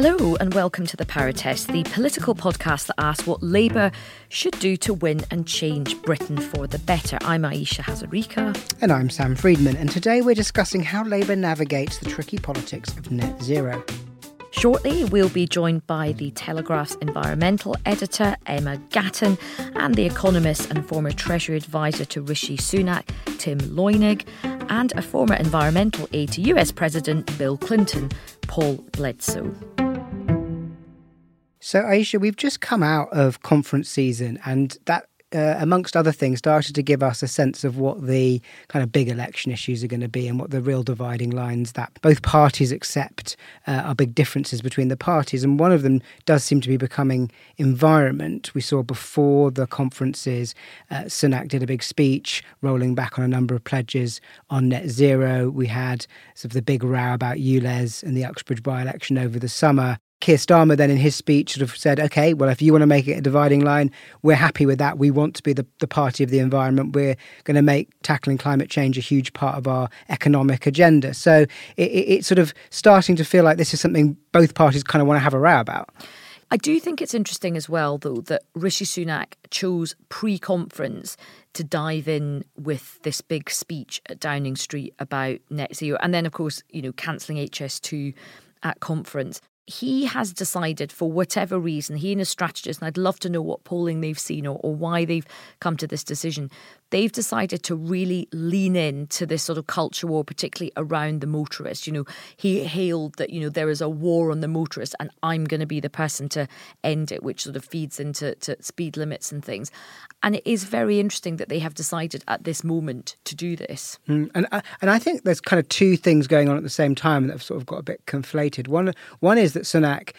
Hello and welcome to the Power Test, the political podcast that asks what Labour should do to win and change Britain for the better. I'm Ayesha Hazarika. And I'm Sam Freedman, and today we're discussing how Labour navigates the tricky politics of net zero. Shortly, we'll be joined by the Telegraph's environmental editor, Emma Gatten, and the economist and former Treasury advisor to Rishi Sunak, Tim Leunig, and a former environmental aide to US President Bill Clinton, Paul Bledsoe. So, Ayesha, we've just come out of conference season, and that, uh, amongst other things, started to give us a sense of what the kind of big election issues are going to be and what the real dividing lines that both parties accept uh, are big differences between the parties. And one of them does seem to be becoming environment. We saw before the conferences, uh, Sunak did a big speech rolling back on a number of pledges on net zero. We had sort of the big row about ULEZ and the Uxbridge by election over the summer. Keir Starmer then in his speech sort of said, okay, well, if you want to make it a dividing line, we're happy with that. We want to be the, the party of the environment. We're going to make tackling climate change a huge part of our economic agenda. So it, it, it's sort of starting to feel like this is something both parties kind of want to have a row about. I do think it's interesting as well, though, that Rishi Sunak chose pre conference to dive in with this big speech at Downing Street about net zero. And then, of course, you know, cancelling HS2 at conference he has decided for whatever reason, he and his strategist, and I'd love to know what polling they've seen or, or why they've come to this decision, they've decided to really lean in to this sort of culture war, particularly around the motorist. You know, he hailed that, you know, there is a war on the motorist and I'm going to be the person to end it, which sort of feeds into to speed limits and things. And it is very interesting that they have decided at this moment to do this. Mm, and I, and I think there's kind of two things going on at the same time that have sort of got a bit conflated. One one is that Sunak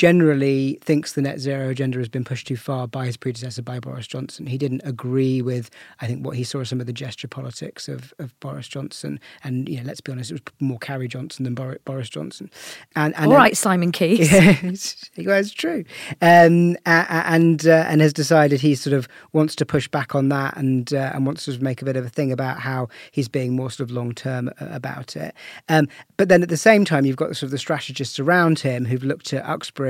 generally thinks the net zero agenda has been pushed too far by his predecessor, by Boris Johnson. He didn't agree with, I think, what he saw as some of the gesture politics of, of Boris Johnson. And, you know, let's be honest, it was more Carrie Johnson than Boris Johnson. And, and All right, Simon Keith. Yeah, it's, true. Um, and uh, and has decided he sort of wants to push back on that and uh, and wants to make a bit of a thing about how he's being more sort of long term uh, about it. Um, but then at the same time, you've got sort of the strategists around him who've looked at Uxbridge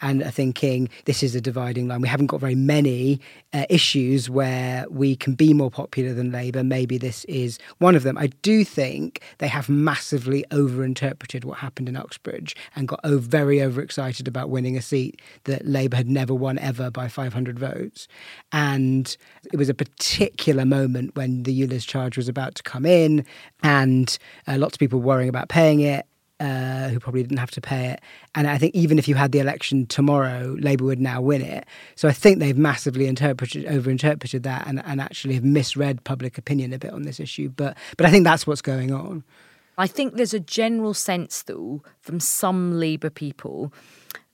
and are thinking this is a dividing line. We haven't got very many uh, issues where we can be more popular than Labour. Maybe this is one of them. I do think they have massively overinterpreted what happened in Uxbridge and got oh, very overexcited about winning a seat that Labour had never won ever by 500 votes. And it was a particular moment when the ULEZ charge was about to come in, and uh, lots of people worrying about paying it uh, who probably didn't have to pay it. And I think even if you had the election tomorrow, Labour would now win it. So I think they've massively interpreted, overinterpreted that, and, and actually have misread public opinion a bit on this issue. But but I think that's what's going on. I think there's a general sense, though, from some Labour people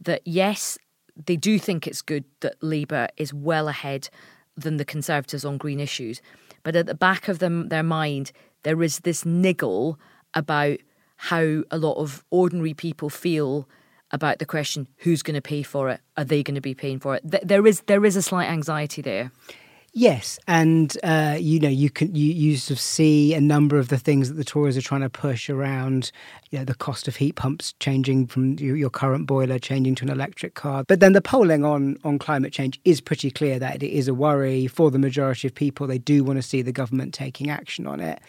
that yes, they do think it's good that Labour is well ahead than the Conservatives on green issues. but at the back of them, their mind, there is this niggle about how a lot of ordinary people feel about the question who's going to pay for it are they going to be paying for it there is there is a slight anxiety there Yes, and uh, you know you can you, you sort of see a number of the things that the Tories are trying to push around, you know, the cost of heat pumps changing from your, your, current boiler changing to an electric car. But then the polling on on climate change is pretty clear that it is a worry for the majority of people. They do want to see the government taking action on it,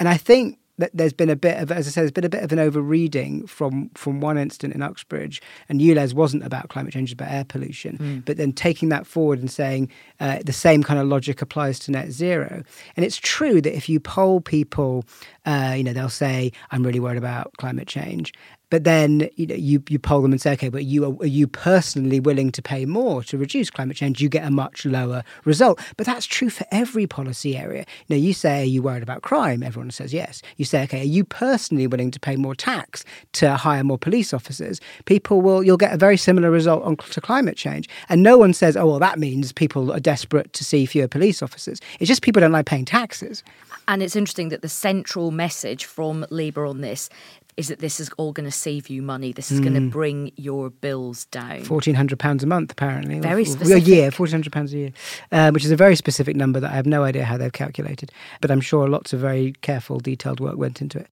and I think there's been a bit of, as I said, there's been a bit of an overreading from from one incident in Uxbridge, and ULEZ wasn't about climate change, it was about air pollution. Mm. But then taking that forward and saying uh, the same kind of logic applies to net zero, and it's true that if you poll people, uh, you know, they'll say, "I'm really worried about climate change," But then you know you, you poll them and say, okay, but you are, are, you personally willing to pay more to reduce climate change? You get a much lower result. But that's true for every policy area. You know, you say, are you worried about crime? Everyone says yes. You say, okay, are you personally willing to pay more tax to hire more police officers? People will you'll get a very similar result on to climate change. And no one says, oh well, that means people are desperate to see fewer police officers. It's just people don't like paying taxes. And it's interesting that the central message from Labour on this is that this is all going to save you money. This is mm. going to bring your bills down. Fourteen hundred pounds a month, apparently. Very or, specific. A year, fourteen hundred pounds a year, um, which is a very specific number that I have no idea how they've calculated. But I'm sure lots of very careful, detailed work went into it.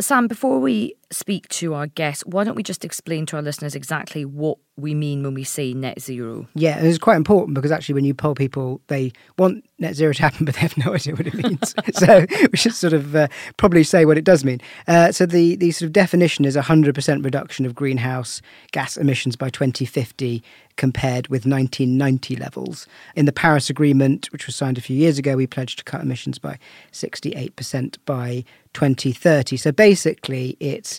Sam, before we speak to our guests, why don't we just explain to our listeners exactly what we mean when we say net zero? Yeah, and it's quite important because actually, when you poll people, they want net zero to happen, but they have no idea what it means. so we should sort of uh, probably say what it does mean. Uh, so the, the sort of definition is 100% reduction of greenhouse gas emissions by 2050 compared with 1990 levels. In the Paris Agreement, which was signed a few years ago, we pledged to cut emissions by 68% by 2030. So basically, it's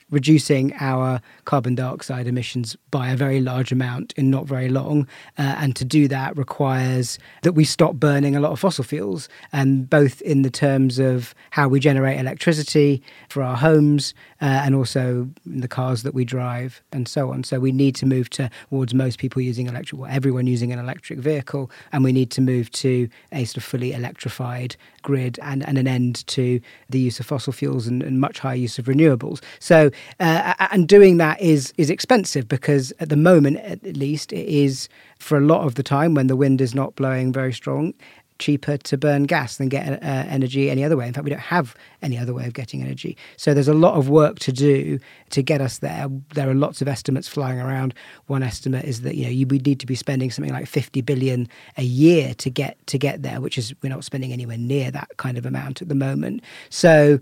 reducing our carbon dioxide emissions by a very large amount in not very long. Uh, and to do that requires that we stop burning a lot of fossil fuels, and both in the terms of how we generate electricity for our homes uh, and also the cars that we drive and so on. So we need to move towards most people using electric, well, everyone using an electric vehicle, and we need to move to a sort of fully electrified grid and, and an end to the use of fossil fuels and, and much higher use of renewables. So uh, and doing that is is expensive because at the moment, at least, it is for a lot of the time when the wind is not blowing very strong cheaper to burn gas than get uh, energy any other way. In fact, we don't have any other way of getting energy. So there's a lot of work to do to get us there. There are lots of estimates flying around. One estimate is that you know you would need to be spending something like 50 billion a year to get to get there, which is we're not spending anywhere near that kind of amount at the moment. So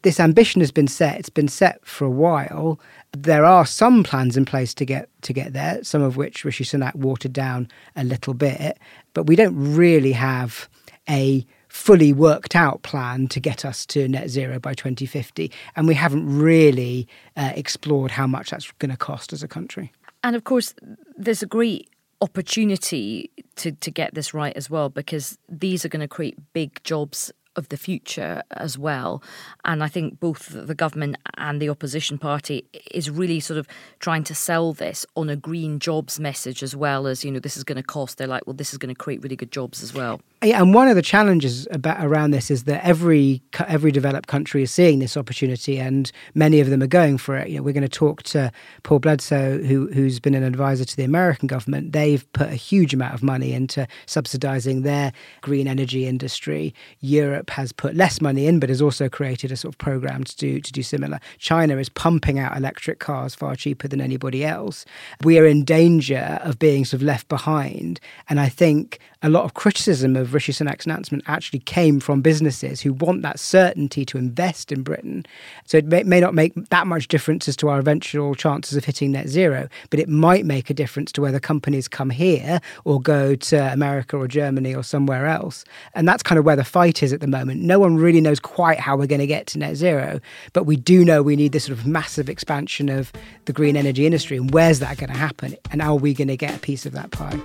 this ambition has been set. It's been set for a while. There are some plans in place to get to get there, some of which Rishi Sunak watered down a little bit, but we don't really have a fully worked out plan to get us to net zero by 2050, and we haven't really uh, explored how much that's going to cost as a country. And of course, there's a great opportunity to, to get this right as well because these are going to create big jobs of the future as well. And I think both the government and the opposition party is really sort of trying to sell this on a green jobs message as well as, you know, this is going to cost. They're like, well, this is going to create really good jobs as well. Yeah, and one of the challenges about around this is that every every developed country is seeing this opportunity, and many of them are going for it. You know, we're going to talk to Paul Bledsoe, who who's been an advisor to the American government. They've put a huge amount of money into subsidising their green energy industry. Europe has put less money in, but has also created a sort of program to do to do similar. China is pumping out electric cars far cheaper than anybody else. We are in danger of being sort of left behind, and I think a lot of criticism of Rishi Sunak's announcement actually came from businesses who want that certainty to invest in Britain. So it may, may, not make that much difference as to our eventual chances of hitting net zero, but it might make a difference to whether companies come here or go to America or Germany or somewhere else. And that's kind of where the fight is at the moment. No one really knows quite how we're going to get to net zero, but we do know we need this sort of massive expansion of the green energy industry. And where's that going to happen? And are we going to get a piece of that pie?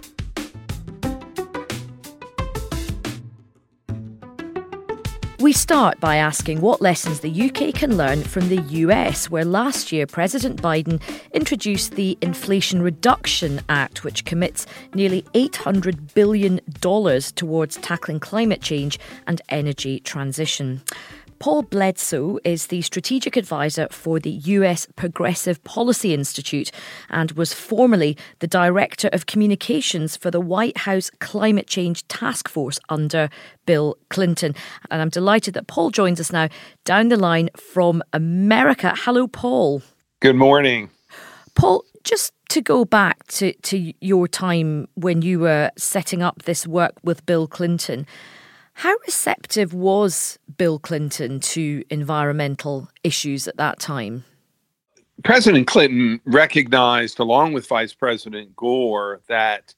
We start by asking what lessons the UK can learn from the US, where last year President Biden introduced the Inflation Reduction Act, which commits nearly $800 billion towards tackling climate change and energy transition. Paul Bledsoe is the strategic advisor for the US Progressive Policy Institute and was formerly the director of communications for the White House Climate Change Task Force under Bill Clinton. And I'm delighted that Paul joins us now down the line from America. Hello, Paul. Good morning. Paul, just to go back to, to your time when you were setting up this work with Bill Clinton, how receptive was Bill Clinton to environmental issues at that time? President Clinton recognized, along with Vice President Gore, that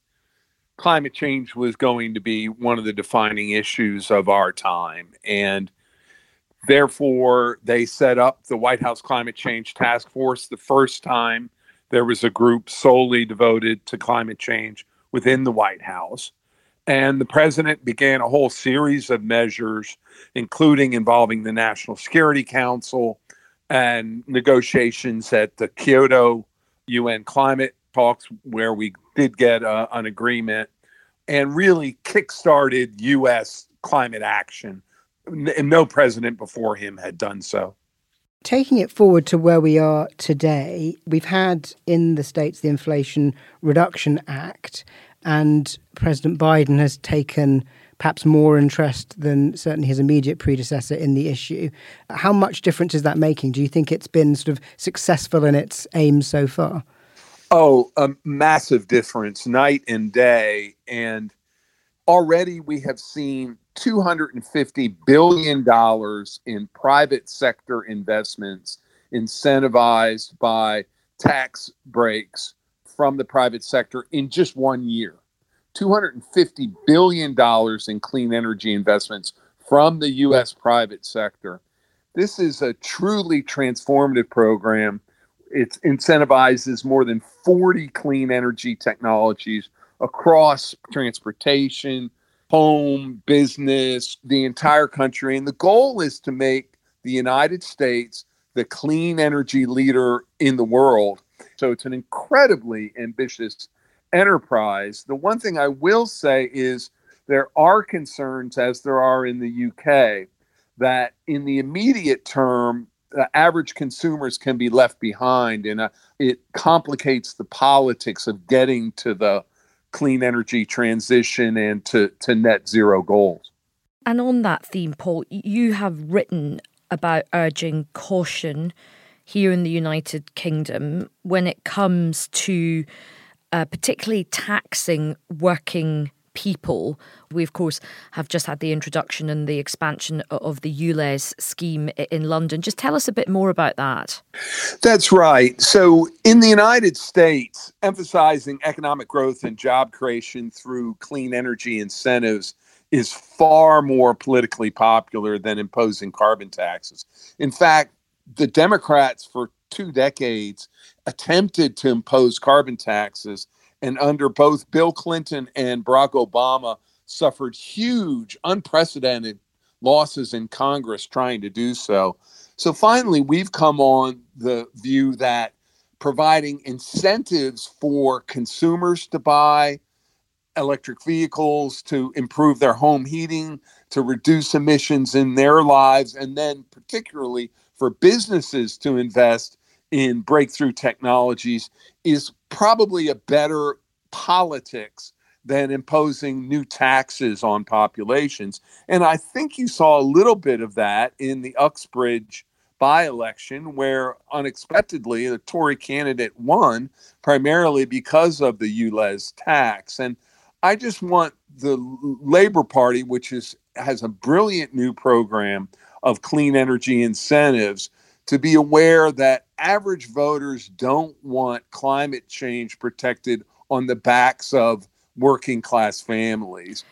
climate change was going to be one of the defining issues of our time. And therefore, they set up the White House Climate Change Task Force the first time there was a group solely devoted to climate change within the White House. And the president began a whole series of measures, including involving the National Security Council and negotiations at the Kyoto UN climate talks, where we did get uh, an agreement and really kickstarted U.S. climate action. And no president before him had done so. Taking it forward to where we are today, we've had in the States the Inflation Reduction Act, and President Biden has taken perhaps more interest than certainly his immediate predecessor in the issue. How much difference is that making? Do you think it's been sort of successful in its aims so far? Oh, a massive difference, night and day. And already we have seen $250 billion in private sector investments incentivized by tax breaks from the private sector in just one year. $250 billion in clean energy investments from the U.S. private sector. This is a truly transformative program. It incentivizes more than 40 clean energy technologies across transportation, home, business, the entire country. And the goal is to make the United States the clean energy leader in the world so it's an incredibly ambitious enterprise. The one thing I will say is there are concerns, as there are in the UK, that in the immediate term, the average consumers can be left behind, and uh, it complicates the politics of getting to the clean energy transition and to, to net zero goals. And on that theme, Paul, you have written about urging caution here in the United Kingdom when it comes to uh, particularly taxing working people. We, of course, have just had the introduction and the expansion of the ULEZ scheme in London. Just tell us a bit more about that. That's right. So, in the United States, emphasizing economic growth and job creation through clean energy incentives is far more politically popular than imposing carbon taxes. In fact, the Democrats for two decades attempted to impose carbon taxes, and under both Bill Clinton and Barack Obama, suffered huge, unprecedented losses in Congress trying to do so. So finally, we've come on the view that providing incentives for consumers to buy electric vehicles, to improve their home heating, to reduce emissions in their lives, and then particularly for businesses to invest in breakthrough technologies is probably a better politics than imposing new taxes on populations. And I think you saw a little bit of that in the Uxbridge by election, where unexpectedly the Tory candidate won primarily because of the ULEZ tax. And I just want the Labor Party, which is has a brilliant new program of clean energy incentives to be aware that average voters don't want climate change protected on the backs of working class families.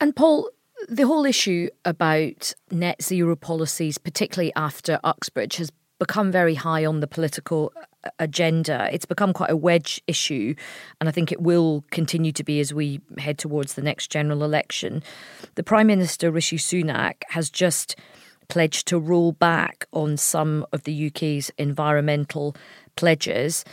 And Paul, the whole issue about net zero policies, particularly after Uxbridge, has become very high on the political uh, agenda. It's become quite a wedge issue, and I think it will continue to be as we head towards the next general election. The Prime Minister, Rishi Sunak, has just pledged to roll back on some of the UK's environmental pledges.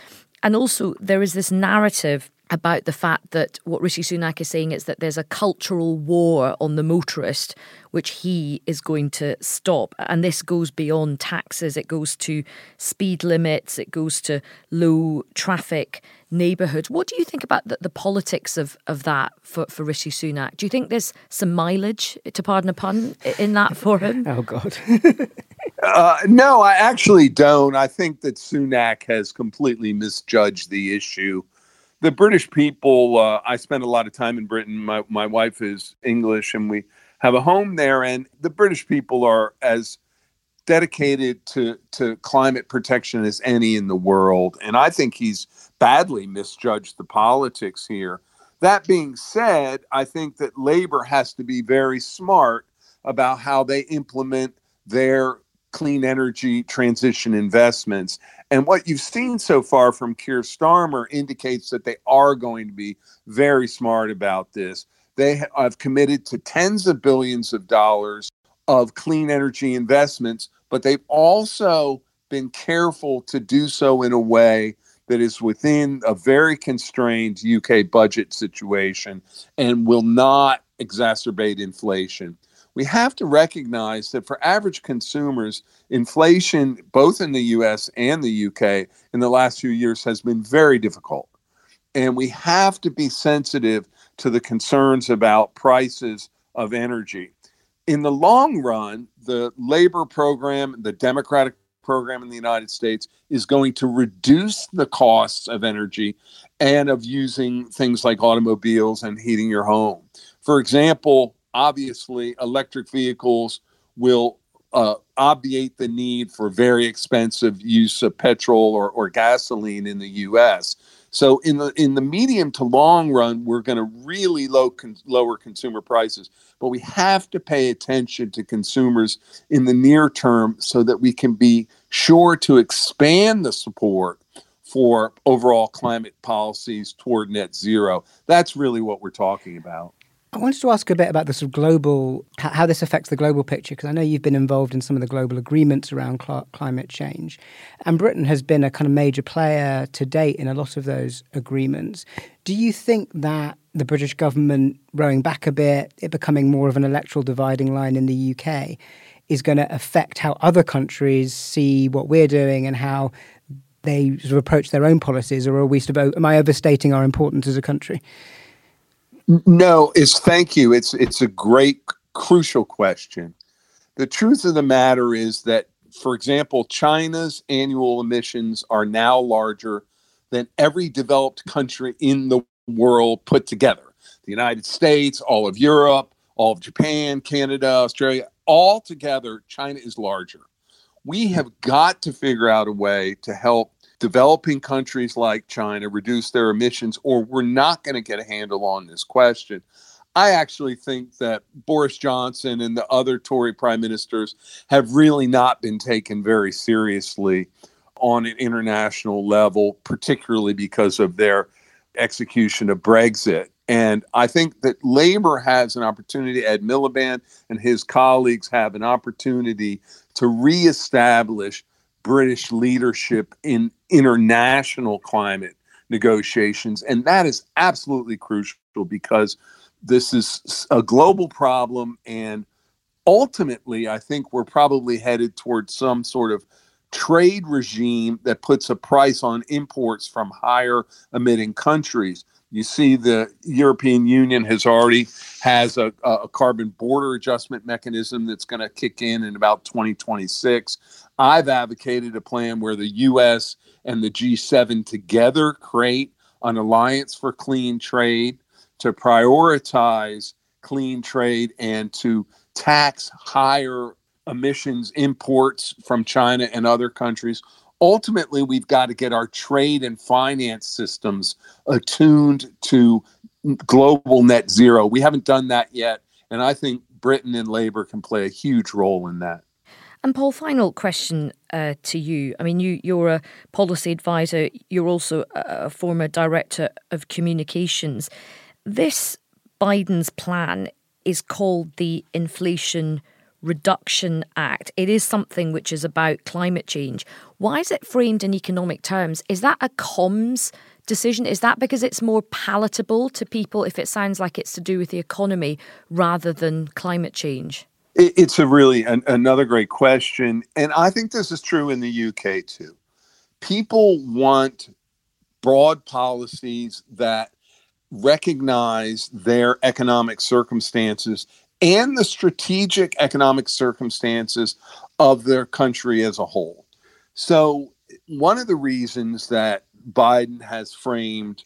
And also, there is this narrative about the fact that what Rishi Sunak is saying is that there's a cultural war on the motorist, which he is going to stop. And this goes beyond taxes, it goes to speed limits, it goes to low traffic neighbourhoods. What do you think about the, the, politics of, of that for, for Rishi Sunak? Do you think there's some mileage, to pardon a pun, in that for him? oh, God. uh, no, I actually don't. I think that Sunak has completely misjudged the issue the British people, uh, I spend a lot of time in Britain. My, my wife is English and we have a home there. And the British people are as dedicated to, to climate protection as any in the world. And I think he's badly misjudged the politics here. That being said, I think that Labour has to be very smart about how they implement their clean energy transition investments. And what you've seen so far from Keir Starmer indicates that they are going to be very smart about this. They have committed to tens of billions of dollars of clean energy investments, but they've also been careful to do so in a way that is within a very constrained UK budget situation and will not exacerbate inflation we have to recognize that for average consumers, inflation, both in the US and the UK, in the last few years has been very difficult. And we have to be sensitive to the concerns about prices of energy. In the long run, the labor program, the Democratic program in the United States is going to reduce the costs of energy and of using things like automobiles and heating your home. For example, obviously electric vehicles will uh, obviate the need for very expensive use of petrol or, or gasoline in the U.S. So in the in the medium to long run, we're going to really low con- lower consumer prices, but we have to pay attention to consumers in the near term so that we can be sure to expand the support for overall climate policies toward net zero. That's really what we're talking about. I wanted to ask a bit about the sort of global, how this affects the global picture, because I know you've been involved in some of the global agreements around cl- climate change. And Britain has been a kind of major player to date in a lot of those agreements. Do you think that the British government rowing back a bit, it becoming more of an electoral dividing line in the UK, is going to affect how other countries see what we're doing and how they sort of approach their own policies? Or are we sort of, am I overstating our importance as a country? No, it's thank you. It's it's a great crucial question. The truth of the matter is that, for example, China's annual emissions are now larger than every developed country in the world put together. The United States, all of Europe, all of Japan, Canada, Australia, all together, China is larger. We have got to figure out a way to help developing countries like China reduce their emissions, or we're not going to get a handle on this question. I actually think that Boris Johnson and the other Tory prime ministers have really not been taken very seriously on an international level, particularly because of their execution of Brexit. And I think that Labour has an opportunity, Ed Miliband and his colleagues have an opportunity to reestablish British leadership in international climate negotiations. And that is absolutely crucial because this is a global problem. And ultimately, I think we're probably headed towards some sort of trade regime that puts a price on imports from higher emitting countries. You see, the European Union has already has a, a carbon border adjustment mechanism that's going to kick in in about 2026. I've advocated a plan where the U.S. and the G7 together create an alliance for clean trade to prioritize clean trade and to tax higher emissions imports from China and other countries. Ultimately, we've got to get our trade and finance systems attuned to global net zero. We haven't done that yet. And I think Britain and Labour can play a huge role in that. And Paul, final question uh, to you. I mean, you you're a policy advisor. You're also a former director of communications. This Biden's plan is called the Inflation Reduction Act. It is something which is about climate change. Why is it framed in economic terms? Is that a comms decision? Is that because it's more palatable to people if it sounds like it's to do with the economy rather than climate change? It's a really an, another great question. And I think this is true in the UK too. People want broad policies that recognize their economic circumstances and the strategic economic circumstances of their country as a whole. So, one of the reasons that Biden has framed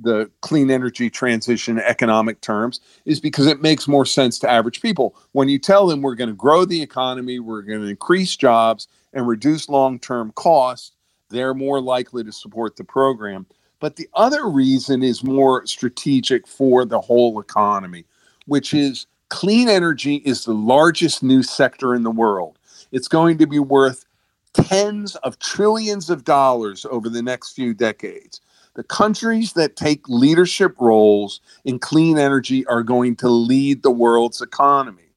the clean energy transition economic terms is because it makes more sense to average people. When you tell them we're going to grow the economy, we're going to increase jobs and reduce long term costs, they're more likely to support the program. But the other reason is more strategic for the whole economy, which is clean energy is the largest new sector in the world. It's going to be worth tens of trillions of dollars over the next few decades. The countries that take leadership roles in clean energy are going to lead the world's economy.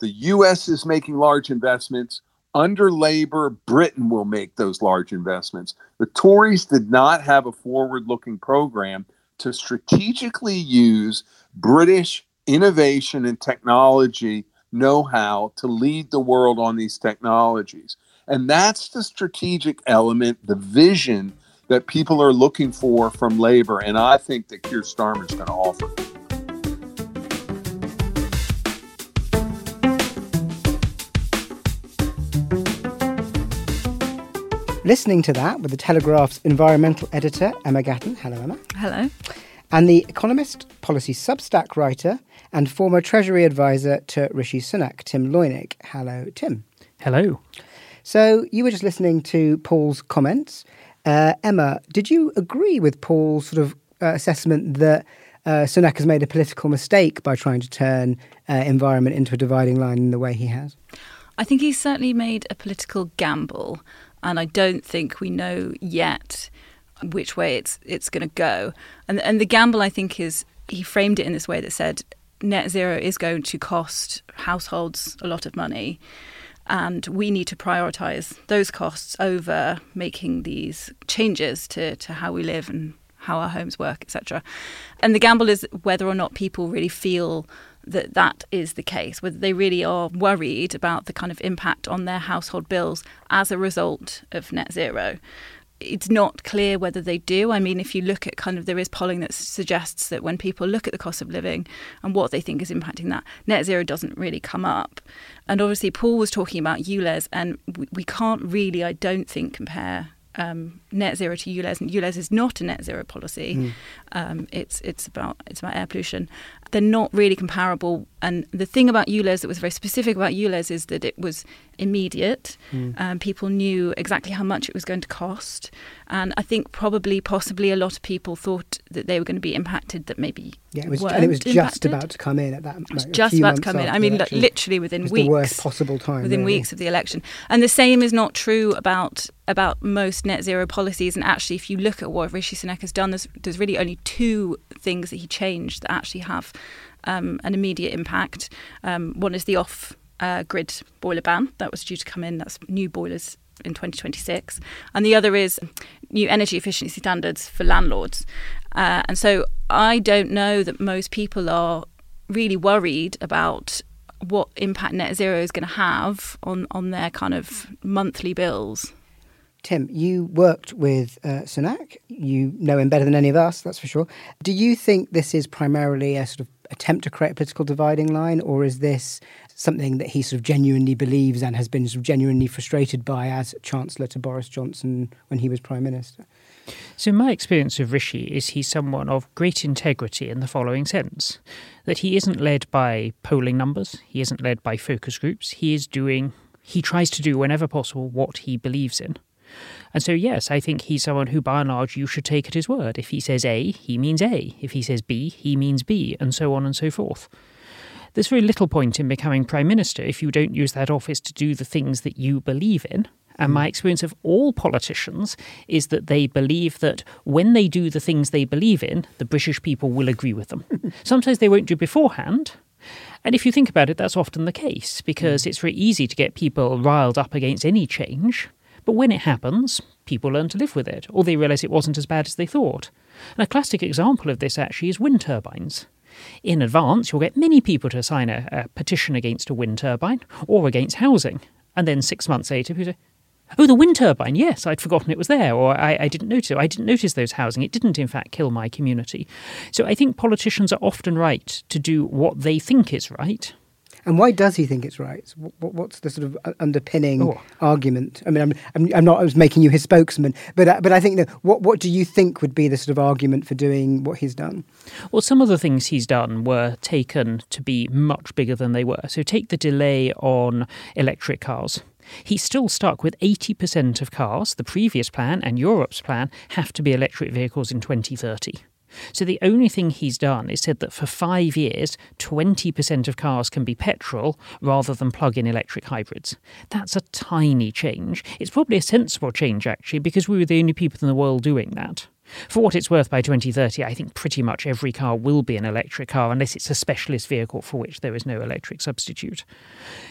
The US is making large investments. Under Labor, Britain will make those large investments. The Tories did not have a forward looking program to strategically use British innovation and technology know how to lead the world on these technologies. And that's the strategic element, the vision that people are looking for from labor. And I think that Keir Starmer is going to offer. Listening to that with the Telegraph's environmental editor, Emma Gatten. Hello, Emma. Hello. And the Economist policy Substack writer and former Treasury advisor to Rishi Sunak, Tim Leunig. Hello, Tim. Hello. So you were just listening to Paul's comments. Uh, Emma, did you agree with Paul's sort of uh, assessment that uh, Sunak has made a political mistake by trying to turn uh, environment into a dividing line in the way he has? I think he's certainly made a political gamble, and I don't think we know yet which way it's it's going to go. And and the gamble I think is he framed it in this way that said net zero is going to cost households a lot of money and we need to prioritize those costs over making these changes to, to how we live and how our homes work, etc. And the gamble is whether or not people really feel that that is the case, whether they really are worried about the kind of impact on their household bills as a result of net zero it's not clear whether they do. I mean, if you look at kind of, there is polling that suggests that when people look at the cost of living and what they think is impacting that, net zero doesn't really come up. And obviously, Paul was talking about ULEZ, and we, we can't really, I don't think, compare um, net zero to ULEZ, and ULEZ is not a net zero policy. Mm. Um, it's it's about it's about air pollution. They're not really comparable. And the thing about ULEZ that was very specific about ULEZ is that it was immediate. Mm. Um, people knew exactly how much it was going to cost, and I think probably possibly a lot of people thought that they were going to be impacted that maybe yeah, it was, and it was just impacted. about to come in at that. Like, just about to come in. I mean, literally within weeks. The worst possible time. Within really. weeks of the election, and the same is not true about about most net zero policies. And actually, if you look at what Rishi Sunak has done, there's there's really only two things that he changed that actually have um, an immediate impact. Um, one is the off uh, grid boiler ban that was due to come in. That's new boilers in 2026. And the other is new energy efficiency standards for landlords. Uh, and so I don't know that most people are really worried about what impact net zero is going to have on, on their kind of monthly bills. Tim, you worked with uh, Sunak. You know him better than any of us, that's for sure. Do you think this is primarily a sort of attempt to create a political dividing line, or is this something that he sort of genuinely believes and has been sort of genuinely frustrated by as Chancellor to Boris Johnson when he was Prime Minister? So, my experience of Rishi is he's someone of great integrity in the following sense that he isn't led by polling numbers, he isn't led by focus groups, he is doing, he tries to do whenever possible what he believes in. And so, yes, I think he's someone who, by and large, you should take at his word. If he says A, he means A. If he says B, he means B, and so on and so forth. There's very little point in becoming Prime Minister if you don't use that office to do the things that you believe in. And my hmm. experience of all politicians is that they believe that when they do the things they believe in, the British people will agree with them. Sometimes they won't do beforehand. And if you think about it, that's often the case because hmm. it's very easy to get people riled up against any change. But when it happens, people learn to live with it, or they realise it wasn't as bad as they thought. And a classic example of this actually is wind turbines. In advance, you'll get many people to sign a, a petition against a wind turbine or against housing. And then six months later, people say, Oh, the wind turbine. Yes, I'd forgotten it was there, or I, I, didn't notice. I didn't notice those housing. It didn't, in fact, kill my community. So I think politicians are often right to do what they think is right. And why does he think it's right? What's the sort of uh, underpinning oh. argument? I mean, I'm, I'm, I'm, not I was making you his spokesman, but uh, but I think that what what do you think would be the sort of argument for doing what he's done? Well, some of the things he's done were taken to be much bigger than they were. So take the delay on electric cars. He's still stuck with 80% of cars, the previous plan and Europe's plan, have to be electric vehicles in 2030. So the only thing he's done is said that for five years, 20% of cars can be petrol rather than plug in electric hybrids. That's a tiny change. It's probably a sensible change, actually, because we were the only people in the world doing that. For what it's worth, by 2030, I think pretty much every car will be an electric car unless it's a specialist vehicle for which there is no electric substitute.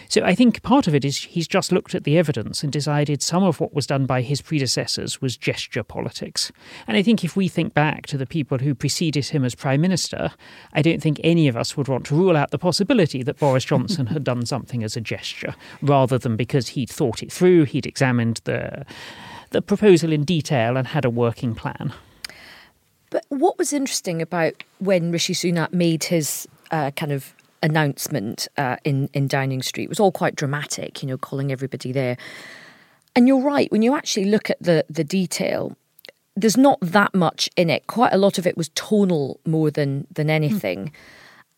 So I think part of it is he's just looked at the evidence and decided some of what was done by his predecessors was gesture politics. And I think if we think back to the people who preceded him as Prime Minister, I don't think any of us would want to rule out the possibility that Boris Johnson had done something as a gesture, rather than because he'd thought it through, he'd examined the the proposal in detail and had a working plan. But what was interesting about when Rishi Sunak made his uh, kind of announcement uh, in in Downing Street was all quite dramatic, you know, calling everybody there. And you're right when you actually look at the the detail. There's not that much in it. Quite a lot of it was tonal more than than anything. Mm.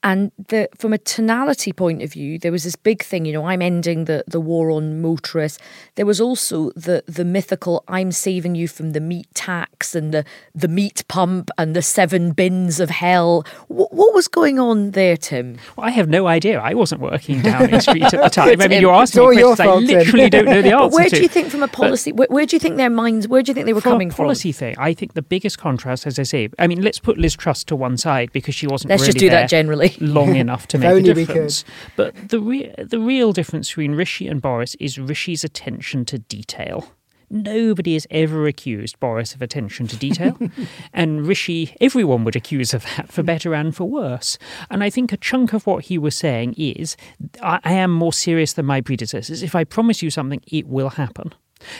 And the, from a tonality point of view, there was this big thing, you know, I'm ending the, the war on motorists. There was also the the mythical I'm saving you from the meat tax and the, the meat pump and the seven bins of hell. W- what was going on there, Tim? Well, I have no idea. I wasn't working down the street at the time. I mean, you're asking me questions I literally don't know the answer Where do you think from a policy, where, where, do you think their minds, where do you think they were coming from? policy thing, I think the biggest contrast, as I say, I mean, let's put Liz Truss to one side because she wasn't Let's really just do there. that generally long enough to make a difference. But the re- the real difference between Rishi and Boris is Rishi's attention to detail. Nobody has ever accused Boris of attention to detail. and Rishi, everyone would accuse of that for better and for worse. And I think a chunk of what he was saying is I, I am more serious than my predecessors. If I promise you something, it will happen.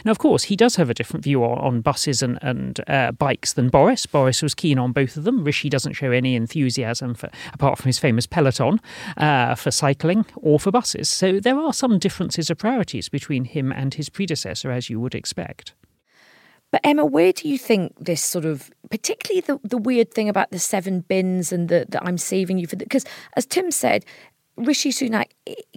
Now, of course, he does have a different view on, on buses and, and uh, bikes than Boris. Boris was keen on both of them. Rishi doesn't show any enthusiasm, for, apart from his famous peloton, uh, for cycling or for buses. So there are some differences of priorities between him and his predecessor, as you would expect. But Emma, where do you think this sort of, particularly the, the weird thing about the seven bins and the I'm saving you for, because as Tim said, Rishi Sunak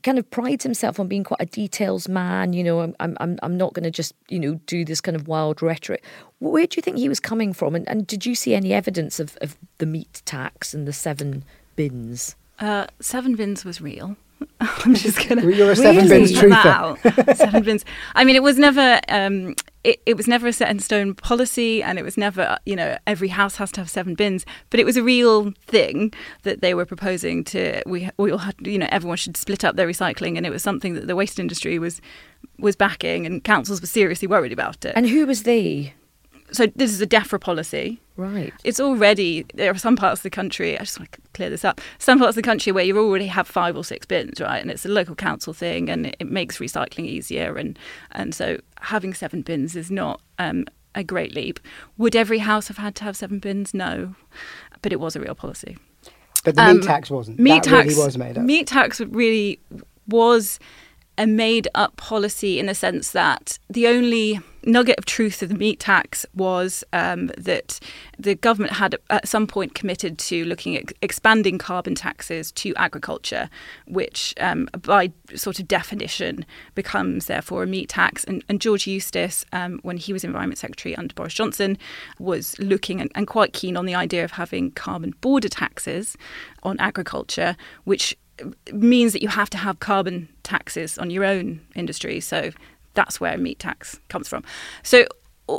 kind of prides himself on being quite a details man. You know, I'm I'm I'm not going to just you know do this kind of wild rhetoric. Where do you think he was coming from? And, and did you see any evidence of, of the meat tax and the seven bins? Uh, seven bins was real. I'm just gonna. You're a seven really? bins truther. seven bins. I mean, it was never. Um, it, it was never a set in stone policy, and it was never. You know, every house has to have seven bins, but it was a real thing that they were proposing to. We we all had. You know, everyone should split up their recycling, and it was something that the waste industry was was backing, and councils were seriously worried about it. And who was they? So this is a DEFRA policy. Right. It's already there are some parts of the country. I just want to clear this up. Some parts of the country where you already have five or six bins, right? And it's a local council thing, and it, it makes recycling easier. And and so having seven bins is not um, a great leap. Would every house have had to have seven bins? No, but it was a real policy. But the um, meat tax wasn't. Meat that tax really was made up. Meat tax really was a made up policy in the sense that the only nugget of truth of the meat tax was um, that the government had at some point committed to looking at expanding carbon taxes to agriculture, which um, by sort of definition becomes therefore a meat tax. And, and George Eustice, um, when he was Environment Secretary under Boris Johnson, was looking and, and quite keen on the idea of having carbon border taxes on agriculture, which means that you have to have carbon taxes on your own industry. So that's where meat tax comes from. So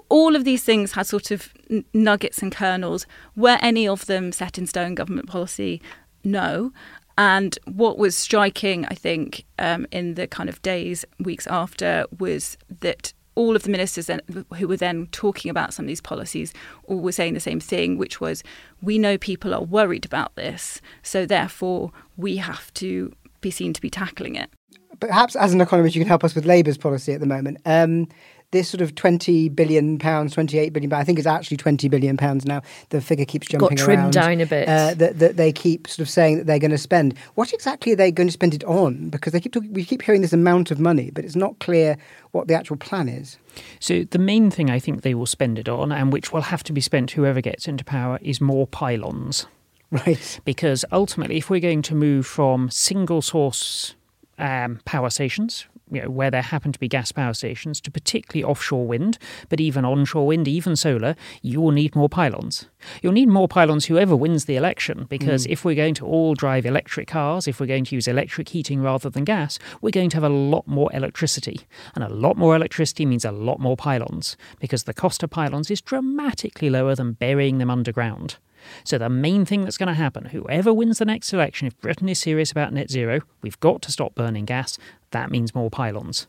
all of these things had sort of nuggets and kernels. Were any of them set in stone government policy? No. And what was striking, I think, um, in the kind of days, weeks after, was that all of the ministers who were then talking about some of these policies all were saying the same thing, which was we know people are worried about this, so therefore we have to be seen to be tackling it. Perhaps as an economist, you can help us with Labour's policy at the moment. Um, this sort of 20 billion pounds, 28 billion, but I think it's actually 20 billion pounds now. The figure keeps jumping Got trimmed around. down a bit. Uh, that, that they keep sort of saying that they're going to spend. What exactly are they going to spend it on? Because they keep talking, we keep hearing this amount of money, but it's not clear what the actual plan is. So the main thing I think they will spend it on, and which will have to be spent whoever gets into power, is more pylons. Right. Because ultimately, if we're going to move from single source um, power stations, you know, where there happen to be gas power stations, to particularly offshore wind, but even onshore wind, even solar, you will need more pylons. You'll need more pylons whoever wins the election, because mm. if we're going to all drive electric cars, if we're going to use electric heating rather than gas, we're going to have a lot more electricity. And a lot more electricity means a lot more pylons, because the cost of pylons is dramatically lower than burying them underground. So, the main thing that's going to happen, whoever wins the next election, if Britain is serious about net zero, we've got to stop burning gas. That means more pylons.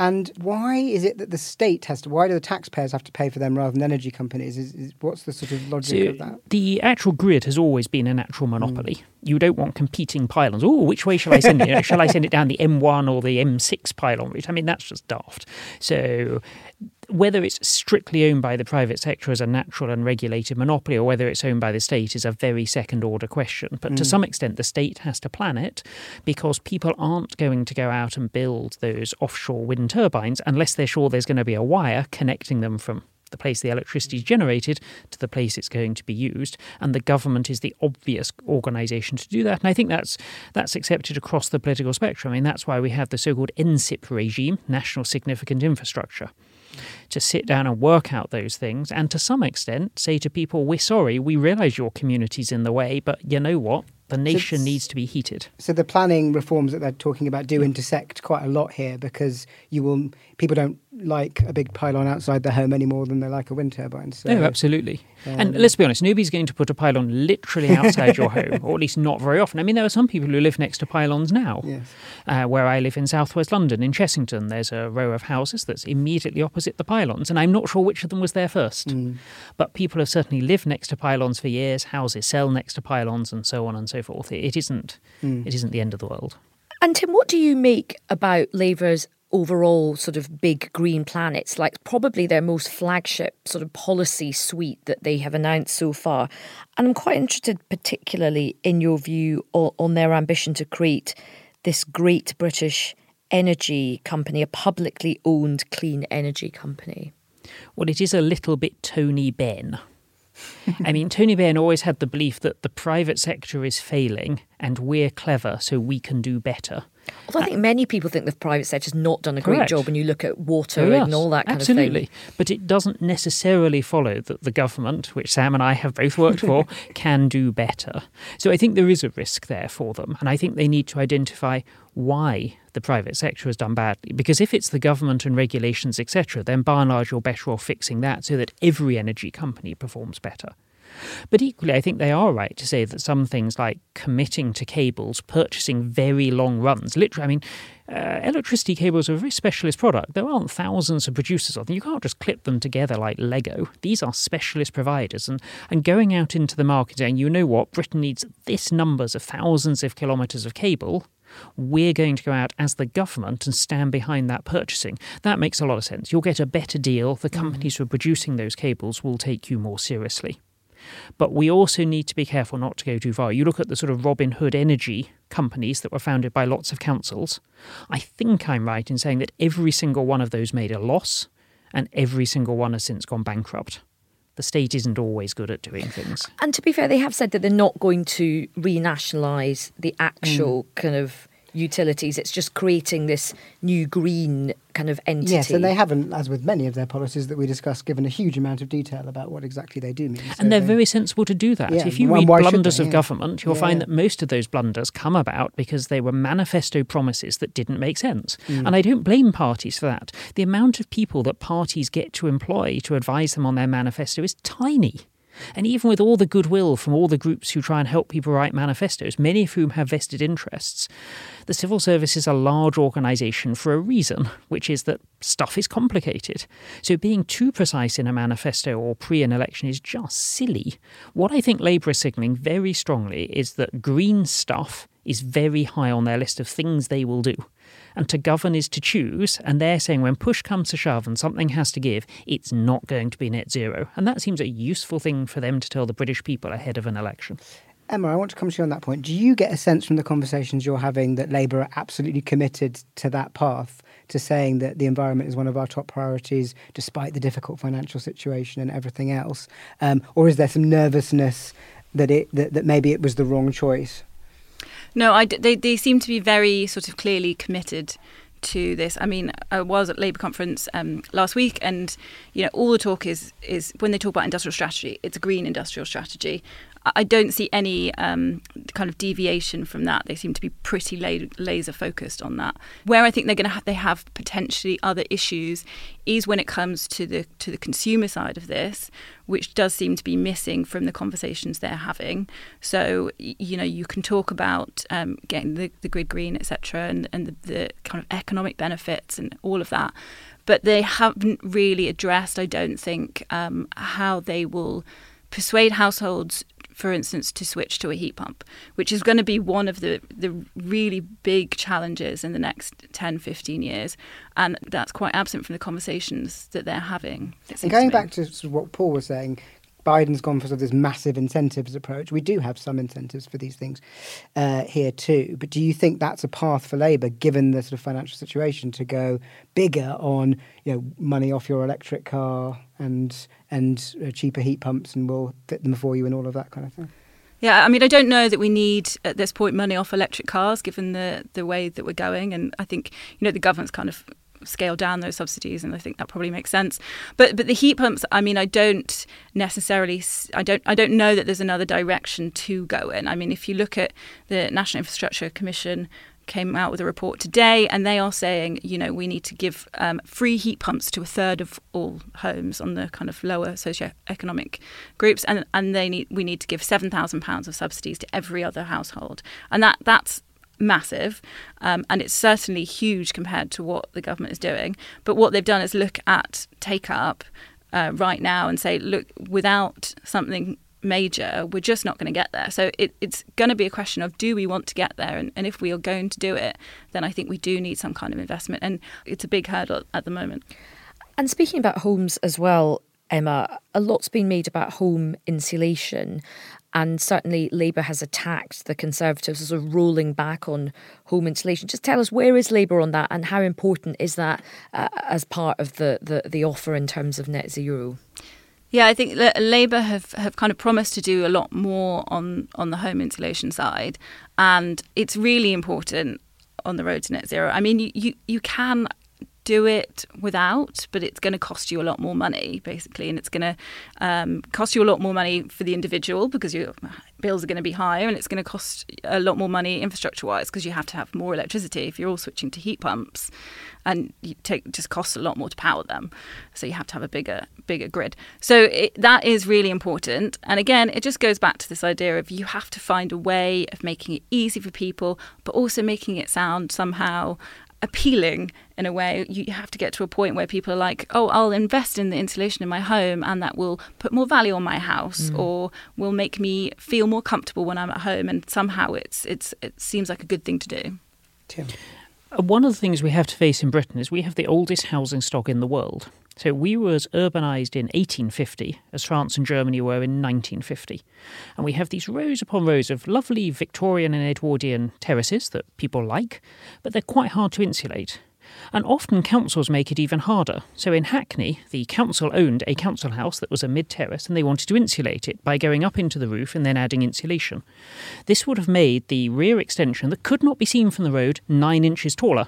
And why is it that the state has to? Why do the taxpayers have to pay for them rather than energy companies? Is, is what's the sort of logic so of that? The actual grid has always been a natural monopoly. Mm. You don't want competing pylons. Oh, which way shall I send it? shall I send it down the M1 or the M6 pylon route? I mean, that's just daft. So whether it's strictly owned by the private sector as a natural and regulated monopoly or whether it's owned by the state is a very second order question. But mm. to some extent, the state has to plan it because people aren't going to go out and build those offshore wind turbines unless they're sure there's going to be a wire connecting them from the place the electricity is generated to the place it's going to be used, and the government is the obvious organisation to do that. And I think that's that's accepted across the political spectrum. I mean, that's why we have the so-called NSIP regime, National Significant Infrastructure to sit down and work out those things and to some extent say to people, We're sorry, we realise your community's in the way, but you know what? The nation so, needs to be heated. So the planning reforms that they're talking about do intersect quite a lot here because you will people don't like a big pylon outside their home any more than they like a wind turbine. So, no, absolutely. Um, and let's be honest, nobody's going to put a pylon literally outside your home, or at least not very often. I mean, there are some people who live next to pylons now. Yes. Uh, where I live in southwest London, in Chessington, there's a row of houses that's immediately opposite the pylons, and I'm not sure which of them was there first. Mm. But people have certainly lived next to pylons for years. Houses sell next to pylons, and so on and so forth. It, it isn't. Mm. It isn't the end of the world. And Tim, what do you make about Labour's overall sort of big green planets, like probably their most flagship sort of policy suite that they have announced so far. And I'm quite interested, particularly in your view on, on their ambition to create this great British energy company, a publicly owned clean energy company. Well, it is a little bit Tony Benn. I mean, Tony Benn always had the belief that the private sector is failing and we're clever, so we can do better. Although I think uh, many people think the private sector has not done a great Correct. job when you look at water yes, and all that kind absolutely. of thing. Absolutely. But it doesn't necessarily follow that the government, which Sam and I have both worked for, can do better. So I think there is a risk there for them. And I think they need to identify why the private sector has done badly. Because if it's the government and regulations, etc., then by and large you're better off fixing that so that every energy company performs better. But equally, I think they are right to say that some things like committing to cables, purchasing very long runs, literally, I mean, uh, electricity cables are a very specialist product. There aren't thousands of producers of them. You can't just clip them together like Lego. These are specialist providers. And, and going out into the market saying, you know what, Britain needs this numbers of thousands of kilometres of cable, we're going to go out as the government and stand behind that purchasing. That makes a lot of sense. You'll get a better deal. The companies who are producing those cables will take you more seriously. But we also need to be careful not to go too far. You look at the sort of Robin Hood energy companies that were founded by lots of councils. I think I'm right in saying that every single one of those made a loss, and every single one has since gone bankrupt. The state isn't always good at doing things. And to be fair, they have said that they're not going to renationalise the actual mm. kind of utilities. It's just creating this new green kind of entity. Yes, and they haven't, as with many of their policies that we discussed, given a huge amount of detail about what exactly they do mean. So and they're they- very sensible to do that. Yeah, if you well, read blunders they? of Yeah. government, you'll Yeah, find yeah. that most of those blunders come about because they were manifesto promises that didn't make sense. Mm. And I don't blame parties for that. The amount of people that parties get to employ to advise them on their manifesto is tiny. And even with all the goodwill from all the groups who try and help people write manifestos, many of whom have vested interests, the civil service is a large organisation for a reason, which is that stuff is complicated. So being too precise in a manifesto or pre an election is just silly. What I think Labour is signalling very strongly is that green stuff is very high on their list of things they will do. And to govern is to choose, and they're saying when push comes to shove and something has to give, it's not going to be net zero. And that seems a useful thing for them to tell the British people ahead of an election. Emma, I want to come to you on that point. Do you get a sense from the conversations you're having that Labour are absolutely committed to that path, to saying that the environment is one of our top priorities, despite the difficult financial situation and everything else? Um, or is there some nervousness that it that, that maybe it was the wrong choice? No, I they they seem to be very sort of clearly committed to this. I mean, I was at Labour conference um, last week, and you know, all the talk is is when they talk about industrial strategy, it's a green industrial strategy. I- don't see any um, kind of deviation from that. They seem to be pretty la- laser focused on that. Where I think they're going to ha- they have potentially other issues is when it comes to the to the consumer side of this, which does seem to be missing from the conversations they're having. So you know you can talk about um, getting the, the grid green, etc., and and the, the kind of economic benefits and all of that, but they haven't really addressed. I don't think um, how they will persuade households for instance, to switch to a heat pump, which is going to be one of the, the really big challenges in the next 10, 15 years. And that's quite absent from the conversations that they're having. And going to back to sort of what Paul was saying, Biden's gone for sort of this massive incentives approach. We do have some incentives for these things uh, here too, but do you think that's a path for Labour, given the sort of financial situation, to go bigger on you know money off your electric car and and uh, cheaper heat pumps, and we'll fit them for you and all of that kind of thing? Yeah, I mean, I don't know that we need at this point money off electric cars, given the the way that we're going, and I think you know the government's kind of scaled down those subsidies, and I think that probably makes sense. But but the heat pumps, I mean, I don't necessarily, I don't I don't know that there's another direction to go in. I mean, if you look at the National Infrastructure Commission came out with a report today and they are saying you know we need to give um, free heat pumps to a third of all homes on the kind of lower socio-economic groups and and they need we need to give 7000 pounds of subsidies to every other household. And that that's massive um, and it's certainly huge compared to what the government is doing. But what they've done is look at take up uh, right now and say look without something major, we're just not going to get there. So it, it's going to be a question of do we want to get there? And, and if we are going to do it, then I think we do need some kind of investment. And it's a big hurdle at the moment. And speaking about homes as well, Emma, a lot's been made about home insulation. And certainly Labour has attacked the Conservatives as a rolling back on home insulation. Just tell us where is Labour on that and how important is that uh, as part of the, the, the offer in terms of net zero? Yeah, I think La- Labour have, have kind of promised to do a lot more on, on the home insulation side, and it's really important on the road to net zero. I mean, you, you, you can do it without, but it's going to cost you a lot more money, basically, and it's going to um, cost you a lot more money for the individual because your bills are going to be higher, and it's going to cost a lot more money infrastructure-wise because you have to have more electricity if you're all switching to heat pumps, and you take just costs a lot more to power them, so you have to have a bigger bigger grid. So it, that is really important, and again, it just goes back to this idea of you have to find a way of making it easy for people, but also making it sound somehow appealing in a way. You have to get to a point where people are like, oh, I'll invest in the insulation in my home and that will put more value on my house mm. or will make me feel more comfortable when I'm at home. And somehow it's, it's, it seems like a good thing to do. Tim. Uh, One of the things we have to face in Britain is we have the oldest housing stock in the world. So we were as urbanised in 1850 as France and Germany were in 1950. And we have these rows upon rows of lovely Victorian and Edwardian terraces that people like, but they're quite hard to insulate. And often councils make it even harder. So in Hackney, the council owned a council house that was a mid terrace and they wanted to insulate it by going up into the roof and then adding insulation. This would have made the rear extension that could not be seen from the road nine inches taller.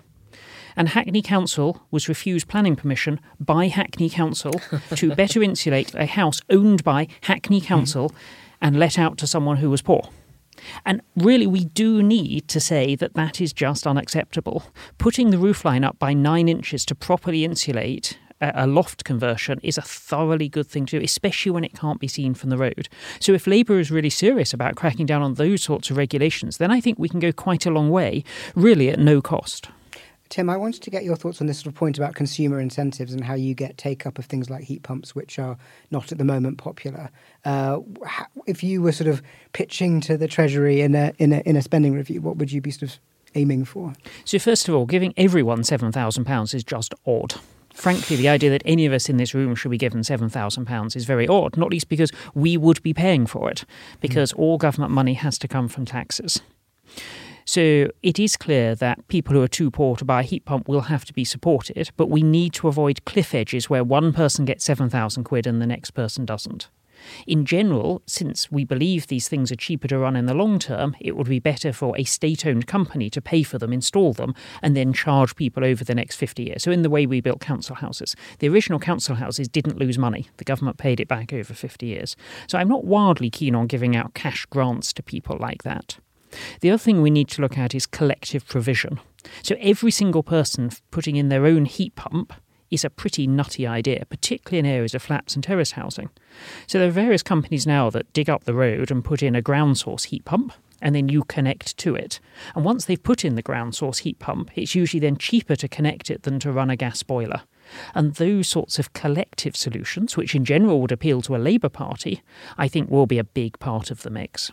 And Hackney Council was refused planning permission by Hackney Council to better insulate a house owned by Hackney hmm. Council and let out to someone who was poor. And really, we do need to say that that is just unacceptable. Putting the roofline up by nine inches to properly insulate a loft conversion is a thoroughly good thing to do, especially when it can't be seen from the road. So, if Labour is really serious about cracking down on those sorts of regulations, then I think we can go quite a long way, really at no cost. Tim, I wanted to get your thoughts on this sort of point about consumer incentives and how you get take up of things like heat pumps, which are not at the moment popular. Uh, if you were sort of pitching to the Treasury in a, in a in a spending review, what would you be sort of aiming for? So, first of all, giving everyone seven thousand pounds is just odd. Frankly, the idea that any of us in this room should be given £7,000 is very odd, not least because we would be paying for it, because mm. all government money has to come from taxes. So it is clear that people who are too poor to buy a heat pump will have to be supported, but we need to avoid cliff edges where one person gets 7,000 quid and the next person doesn't. In general, since we believe these things are cheaper to run in the long term, it would be better for a state owned company to pay for them, install them, and then charge people over the next 50 years. So, in the way we built council houses, the original council houses didn't lose money. The government paid it back over 50 years. So, I'm not wildly keen on giving out cash grants to people like that. The other thing we need to look at is collective provision. So every single person putting in their own heat pump is a pretty nutty idea, particularly in areas of flats and terrace housing. So there are various companies now that dig up the road and put in a ground source heat pump, and then you connect to it. And once they've put in the ground source heat pump, it's usually then cheaper to connect it than to run a gas boiler. And those sorts of collective solutions, which in general would appeal to a Labour Party, I think will be a big part of the mix.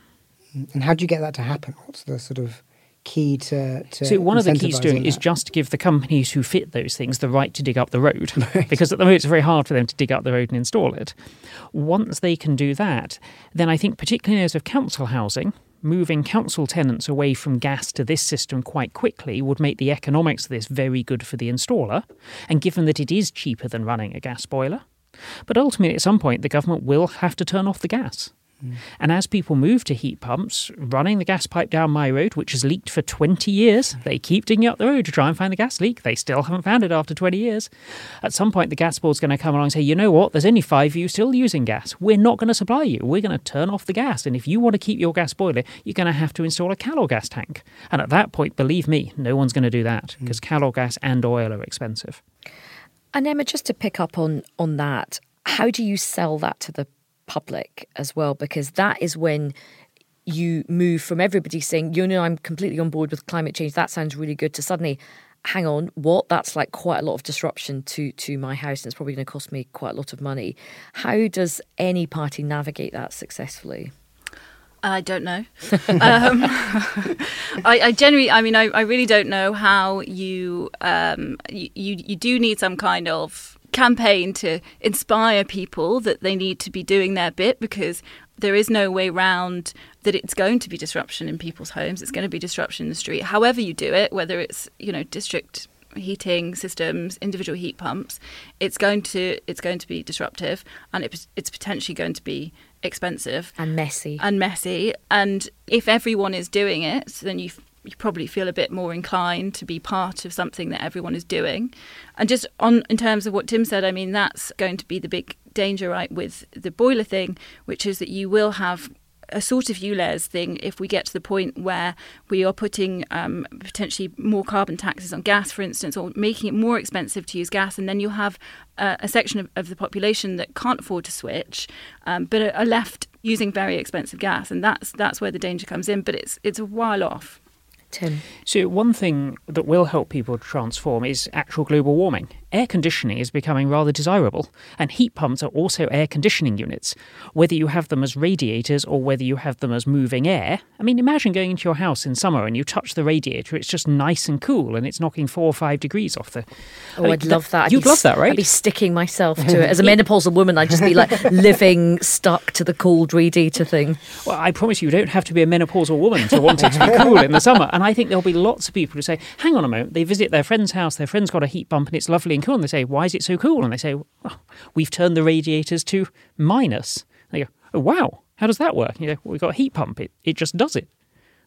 And how do you get that to happen? What's the sort of key to, to so one of the keys doing is just to give the companies who fit those things the right to dig up the road right. because at the moment it's very hard for them to dig up the road and install it once they can do that then i think particularly in areas of council housing moving council tenants away from gas to this system quite quickly would make the economics of this very good for the installer and given that it is cheaper than running a gas boiler but ultimately at some point the government will have to turn off the gas Mm. And as people move to heat pumps, running the gas pipe down my road, which has leaked for 20 years, they keep digging up the road to try and find the gas leak. They still haven't found it after 20 years. At some point, the gas board's going to come along and say, you know what, there's only five of you still using gas. We're not going to supply you. We're going to turn off the gas. And if you want to keep your gas boiler, you're going to have to install a Calor gas tank. And at that point, believe me, no one's going to do that because mm. Calor gas and oil are expensive. And Emma, just to pick up on on that, how do you sell that to the public as well, because that is when you move from everybody saying, you know, I'm completely on board with climate change, that sounds really good, to suddenly, hang on, what? That's like quite a lot of disruption to to my house, and it's probably going to cost me quite a lot of money. How does any party navigate that successfully? I don't know. um, I, I, generally, I mean, I, I, really don't know how you, um, you, you, you do need some kind of campaign to inspire people that they need to be doing their bit because there is no way round that it's going to be disruption in people's homes. It's going to be disruption in the street. However you do it, whether it's you know district heating systems, individual heat pumps, it's going to it's going to be disruptive, and it, it's potentially going to be expensive and messy and messy. And if everyone is doing it, then you you probably feel a bit more inclined to be part of something that everyone is doing. And just on in terms of what Tim said, I mean that's going to be the big danger, right, with the boiler thing, which is that you will have a sort of ULEZ thing if we get to the point where we are putting um, potentially more carbon taxes on gas, for instance, or making it more expensive to use gas, and then you'll have uh, a section of, of, the population that can't afford to switch, um, but are, are left using very expensive gas, and that's that's where the danger comes in. But it's it's a while off. Tim. So, one thing that will help people transform is actual global warming air conditioning is becoming rather desirable, and heat pumps are also air conditioning units. Whether you have them as radiators or whether you have them as moving air, I mean, imagine going into your house in summer and you touch the radiator, it's just nice and cool and it's knocking four or five degrees off the. Oh, I would love that. I'd you'd love that, right? I'd be sticking myself to it. As a menopausal woman, I'd just be like living stuck to the cold radiator thing. Well, I promise you, you don't have to be a menopausal woman to want it to be cool in the summer. And I think there'll be lots of people who say, hang on a moment, they visit their friend's house, their friend's got a heat pump and it's lovely and cool. And they say, why is it so cool? And they say, well, we've turned the radiators to minus. And they go, oh, wow, how does that work? And you go, well, we've got a heat pump, it, it just does it.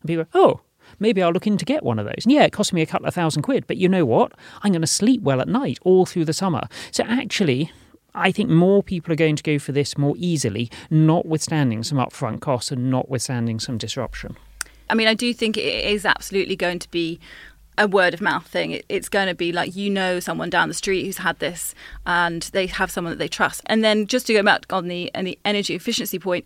And people go, oh, maybe I'll look in to get one of those. And yeah, it cost me a couple of thousand quid, but you know what? I'm going to sleep well at night all through the summer. So actually, I think more people are going to go for this more easily, notwithstanding some upfront costs and notwithstanding some disruption. I mean, I do think it is absolutely going to be a word of mouth thing. it's going to be like you know someone down the street who's had this, and they have someone that they trust. And then just to go back on the and the energy efficiency point,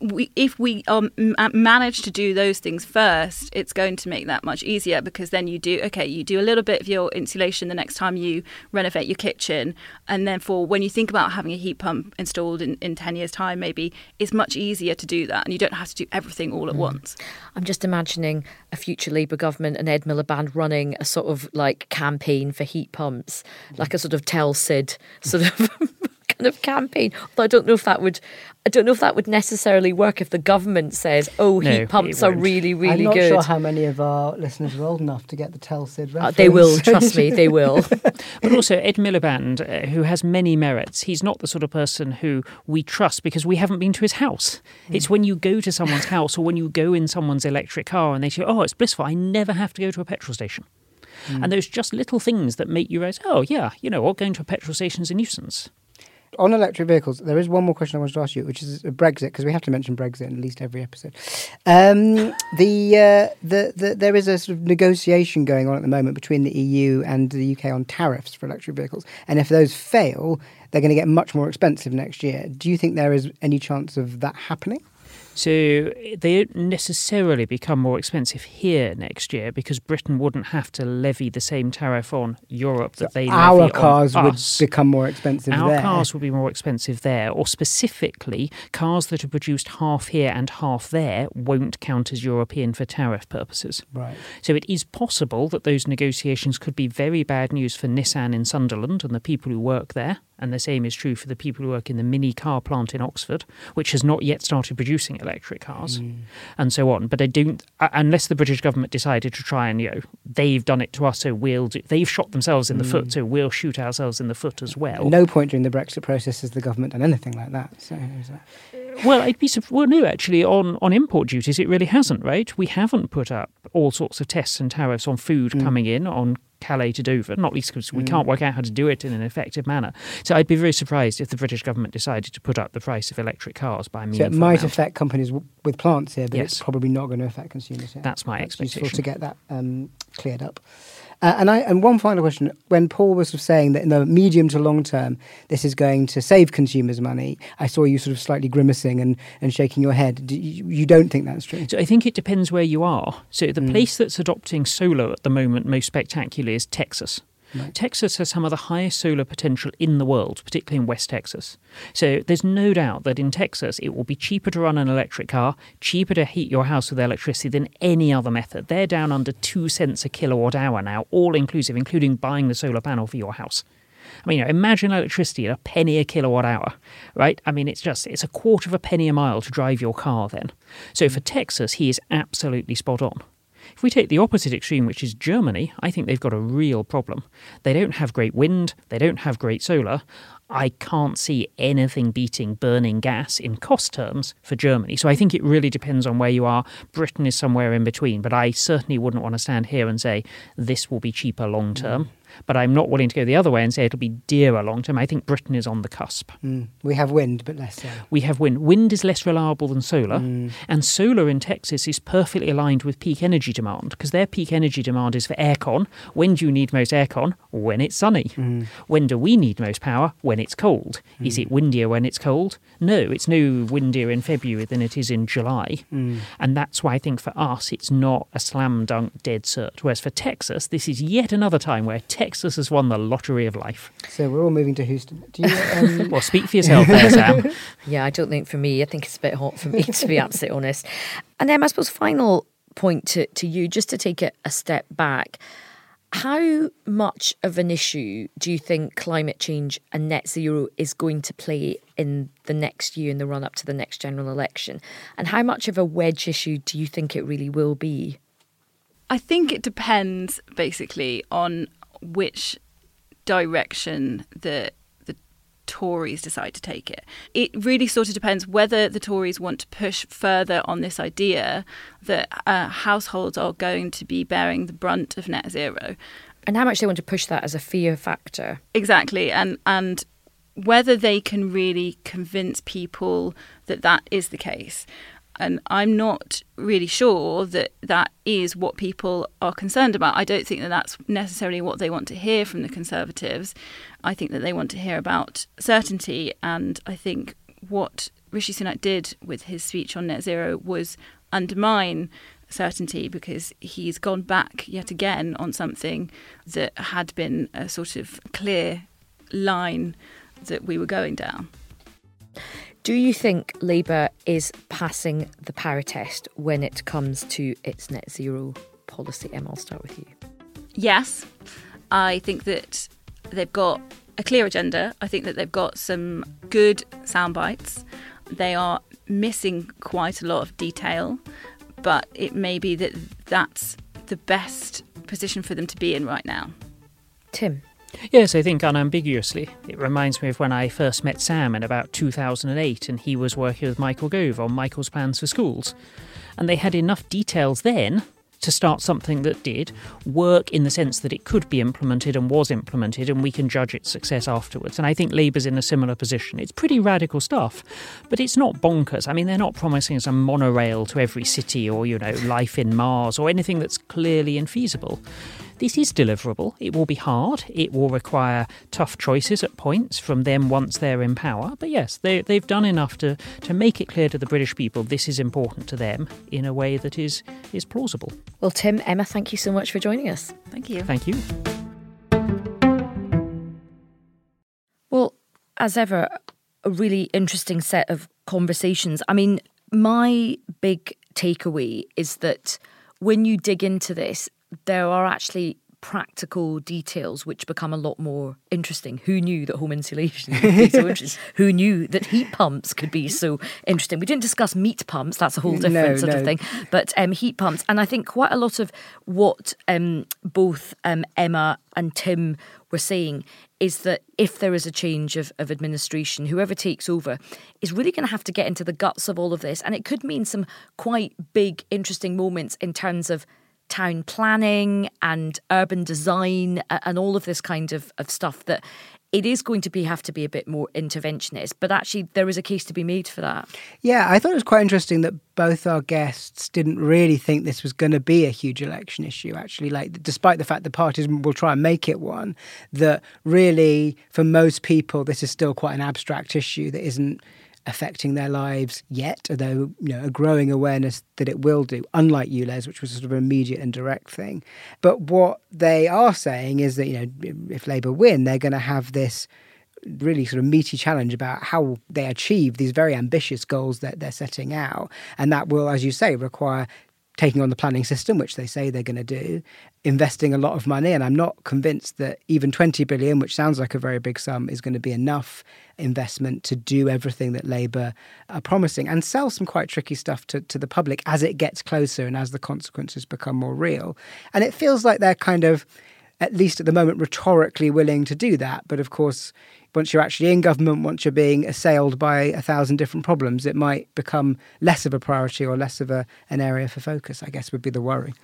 we, if we um, manage to do those things first, it's going to make that much easier because then you do okay, you do a little bit of your insulation the next time you renovate your kitchen, and then for when you think about having a heat pump installed in, in ten years' time, maybe it's much easier to do that, and you don't have to do everything all at mm. once. I'm just imagining a future Labour government and Ed Miliband running a sort of like campaign for heat pumps, like a sort of tell Sid sort of. kind of campaign. Although I don't know if that would, I don't know if that would necessarily work if the government says, "Oh, no, heat pumps are really, really good." I'm not good." sure how many of our listeners are old enough to get the Tell Sid reference. Uh, they will, trust me, they will. but also, Ed Miliband, uh, who has many merits, he's not the sort of person who we trust because we haven't been to his house. Mm. It's when you go to someone's house or when you go in someone's electric car and they say, "Oh, it's blissful. I never have to go to a petrol station." Mm. And there's just little things that make you realize, oh, yeah, you know what, going to a petrol station is a nuisance on electric vehicles, there is one more question I wanted to ask you, which is Brexit, because we have to mention Brexit in at least every episode. Um, the, uh, the, the there is a sort of negotiation going on at the moment between the EU and the UK on tariffs for electric vehicles, and if those fail, they're going to get much more expensive next year. Do you think there is any chance of that happening? So they don't necessarily become more expensive here next year because Britain wouldn't have to levy the same tariff on Europe that so they our cars would become more expensive. Our there. cars would be more expensive there, or specifically, cars that are produced half here and half there won't count as European for tariff purposes. Right. So it is possible that those negotiations could be very bad news for Nissan in Sunderland and the people who work there. And the same is true for the people who work in the Mini car plant in Oxford, which has not yet started producing electric cars, mm. and so on. But I don't, unless the British government decided to try and, you know, they've done it to us, so we'll do, they've shot themselves in the mm. foot, so we'll shoot ourselves in the foot as well. No point during the Brexit process has the government done anything like that. So, well, I'd be well, no, actually, on, on import duties, it really hasn't, right? We haven't put up all sorts of tests and tariffs on food mm. coming in, on Calais to Dover, not least because we mm. can't work out how to do it in an effective manner. So I'd be very surprised if the British government decided to put up the price of electric cars by meaningful So it might amount. affect companies w- with plants here, but yes. it's probably not going to affect consumers here. That's my That's expectation. useful to get that um, cleared up. Uh, and I and one final question: When Paul was sort of saying that in the medium to long term, this is going to save consumers money, I saw you sort of slightly grimacing and, and shaking your head. Do you, you, don't think that's true? So I think it depends where you are. So the mm. place that's adopting solar at the moment most spectacularly is Texas. Right. Texas has some of the highest solar potential in the world, particularly in West Texas. So there's no doubt that in Texas it will be cheaper to run an electric car, cheaper to heat your house with electricity than any other method. They're down under two cents a kilowatt hour now, all inclusive, including buying the solar panel for your house. I mean, you know, imagine electricity at a penny a kilowatt hour, right? I mean, it's just it's a quarter of a penny a mile to drive your car. Then, so for Texas, he is absolutely spot on. If we take the opposite extreme, which is Germany, I think they've got a real problem. They don't have great wind, they don't have great solar. I can't see anything beating burning gas in cost terms for Germany. So I think it really depends on where you are. Britain is somewhere in between, but I certainly wouldn't want to stand here and say this will be cheaper long term but I'm not willing to go the other way and say it'll be dearer long term. I think Britain is on the cusp. Mm. We have wind, but less so. We have wind. Wind is less reliable than solar, mm. and solar in Texas is perfectly aligned with peak energy demand because their peak energy demand is for aircon. When do you need most aircon? When it's sunny. Mm. When do we need most power? When it's cold. Is mm. it windier when it's cold? No, it's no windier in February than it is in July. Mm. And that's why I think for us it's not a slam dunk dead cert. Whereas for Texas, this is yet another time where Texas has won the lottery of life. So we're all moving to Houston. Do you, um... well, speak for yourself there, Sam. yeah, I don't think for me. I think it's a bit hot for me, to be absolutely honest. And then I suppose final point to, to you, just to take it a step back. How much of an issue do you think climate change and net zero is going to play in the next year in the run up to the next general election? And how much of a wedge issue do you think it really will be? I think it depends basically on which direction the the Tories decide to take it. It really sort of depends whether the Tories want to push further on this idea that uh, households are going to be bearing the brunt of net zero. And how much they want to push that as a fear factor. Exactly. And and whether they can really convince people that that is the case. And I'm not really sure that that is what people are concerned about. I don't think that that's necessarily what they want to hear from the Conservatives. I think that they want to hear about certainty. And I think what Rishi Sunak did with his speech on net zero was undermine certainty because he's gone back yet again on something that had been a sort of clear line that we were going down. Do you think Labour is passing the power test when it comes to its net zero policy? Emma, I'll start with you. Yes, I think that they've got a clear agenda. I think that they've got some good sound bites. They are missing quite a lot of detail, but it may be that that's the best position for them to be in right now. Tim. Yes, I think unambiguously. It reminds me of when I first met Sam in about 2008 and he was working with Michael Gove on Michael's plans for schools. And they had enough details then to start something that did work in the sense that it could be implemented and was implemented, and we can judge its success afterwards. And I think Labour's in a similar position. It's pretty radical stuff, but it's not bonkers. I mean, they're not promising a monorail to every city or, you know, life in Mars or anything that's clearly infeasible. This is deliverable. It will be hard. It will require tough choices at points from them once they're in power. But yes, they, they've done enough to, to make it clear to the British people this is important to them in a way that is, is plausible. Well, Tim, Emma, thank you so much for joining us. Thank you. Thank you. Well, as ever, a really interesting set of conversations. I mean, my big takeaway is that when you dig into this, there are actually practical details which become a lot more interesting. Who knew that home insulation could be so interesting? Who knew that heat pumps could be so interesting? We didn't discuss meat pumps, that's a whole different No, sort no. of thing. But um, heat pumps, and I think quite a lot of what um, both um, Emma and Tim were saying is that if there is a change of, of administration, whoever takes over is really going to have to get into the guts of all of this. And it could mean some quite big, interesting moments in terms of town planning and urban design and all of this kind of, of stuff that it is going to be have to be a bit more interventionist but actually there is a case to be made for that Yeah, I thought it was quite interesting that both our guests didn't really think this was going to be a huge election issue, actually. Like, despite the fact the parties will try and make it one, that really, for most people, this is still quite an abstract issue that isn't affecting their lives yet, although you know a growing awareness that it will do, unlike ULEZ, which was sort of an immediate and direct thing. But what they are saying is that you know if Labour win, they're going to have this really sort of meaty challenge about how they achieve these very ambitious goals that they're setting out, and that will, as you say, require taking on the planning system, which they say they're going to do, investing a lot of money. And I'm not convinced that even 20 billion, which sounds like a very big sum, is going to be enough investment to do everything that Labour are promising and sell some quite tricky stuff to, to the public as it gets closer and as the consequences become more real. And it feels like they're kind of, at least at the moment, rhetorically willing to do that. But of course, once you're actually in government, once you're being assailed by a thousand different problems, it might become less of a priority or less of a, an area for focus, I guess would be the worry.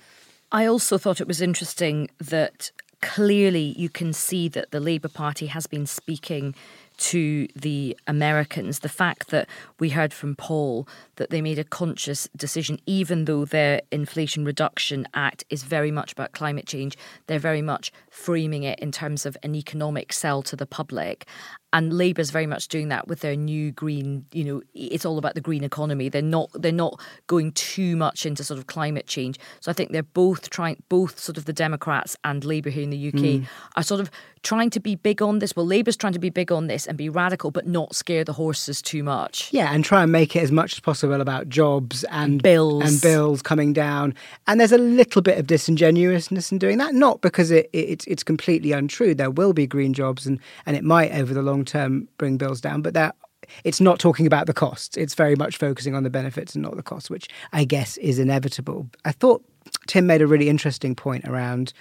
I also thought it was interesting that clearly you can see that the Labour Party has been speaking to the Americans. The fact that we heard from Paul that they made a conscious decision, even though their Inflation Reduction Act is very much about climate change, they're very much framing it in terms of an economic sell to the public. And Labour's very much doing that with their new green, you know, it's all about the green economy. They're not they're not going too much into sort of climate change. So I think they're both trying both sort of the Democrats and Labour here in the UK hmm. are sort of trying to be big on this. Well, Labour's trying to be big on this and be radical, but not scare the horses too much. Yeah, and try and make it as much as possible about jobs and Bills. and bills coming down. And there's a little bit of disingenuousness in doing that, not because it, it, it's it's completely untrue. There will be green jobs, and and it might over the long term bring bills down, but that. It's not talking about the costs. It's very much focusing on the benefits and not the costs, which I guess is inevitable. I thought Tim made a really interesting point around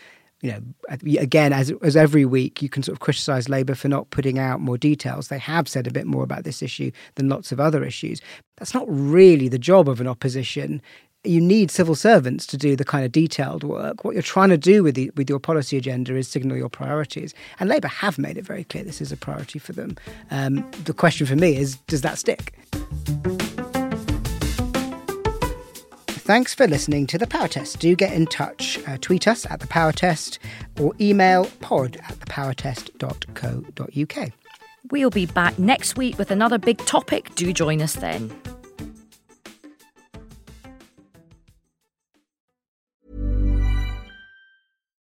you know, again, as as every week, you can sort of criticise Labour for not putting out more details. They have said a bit more about this issue than lots of other issues. That's not really the job of an opposition. You need civil servants to do the kind of detailed work. What you're trying to do with the, with your policy agenda is signal your priorities, and Labour have made it very clear this is a priority for them. Um, the question for me is, does that stick? Thanks for listening to The Power Test. Do get in touch. Uh, tweet us at The Power Test or email pod at thepowertest.co.uk. We'll be back next week with another big topic. Do join us then.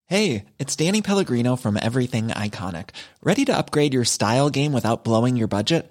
Hey, it's Danny Pellegrino from Everything Iconic. Ready to upgrade your style game without blowing your budget?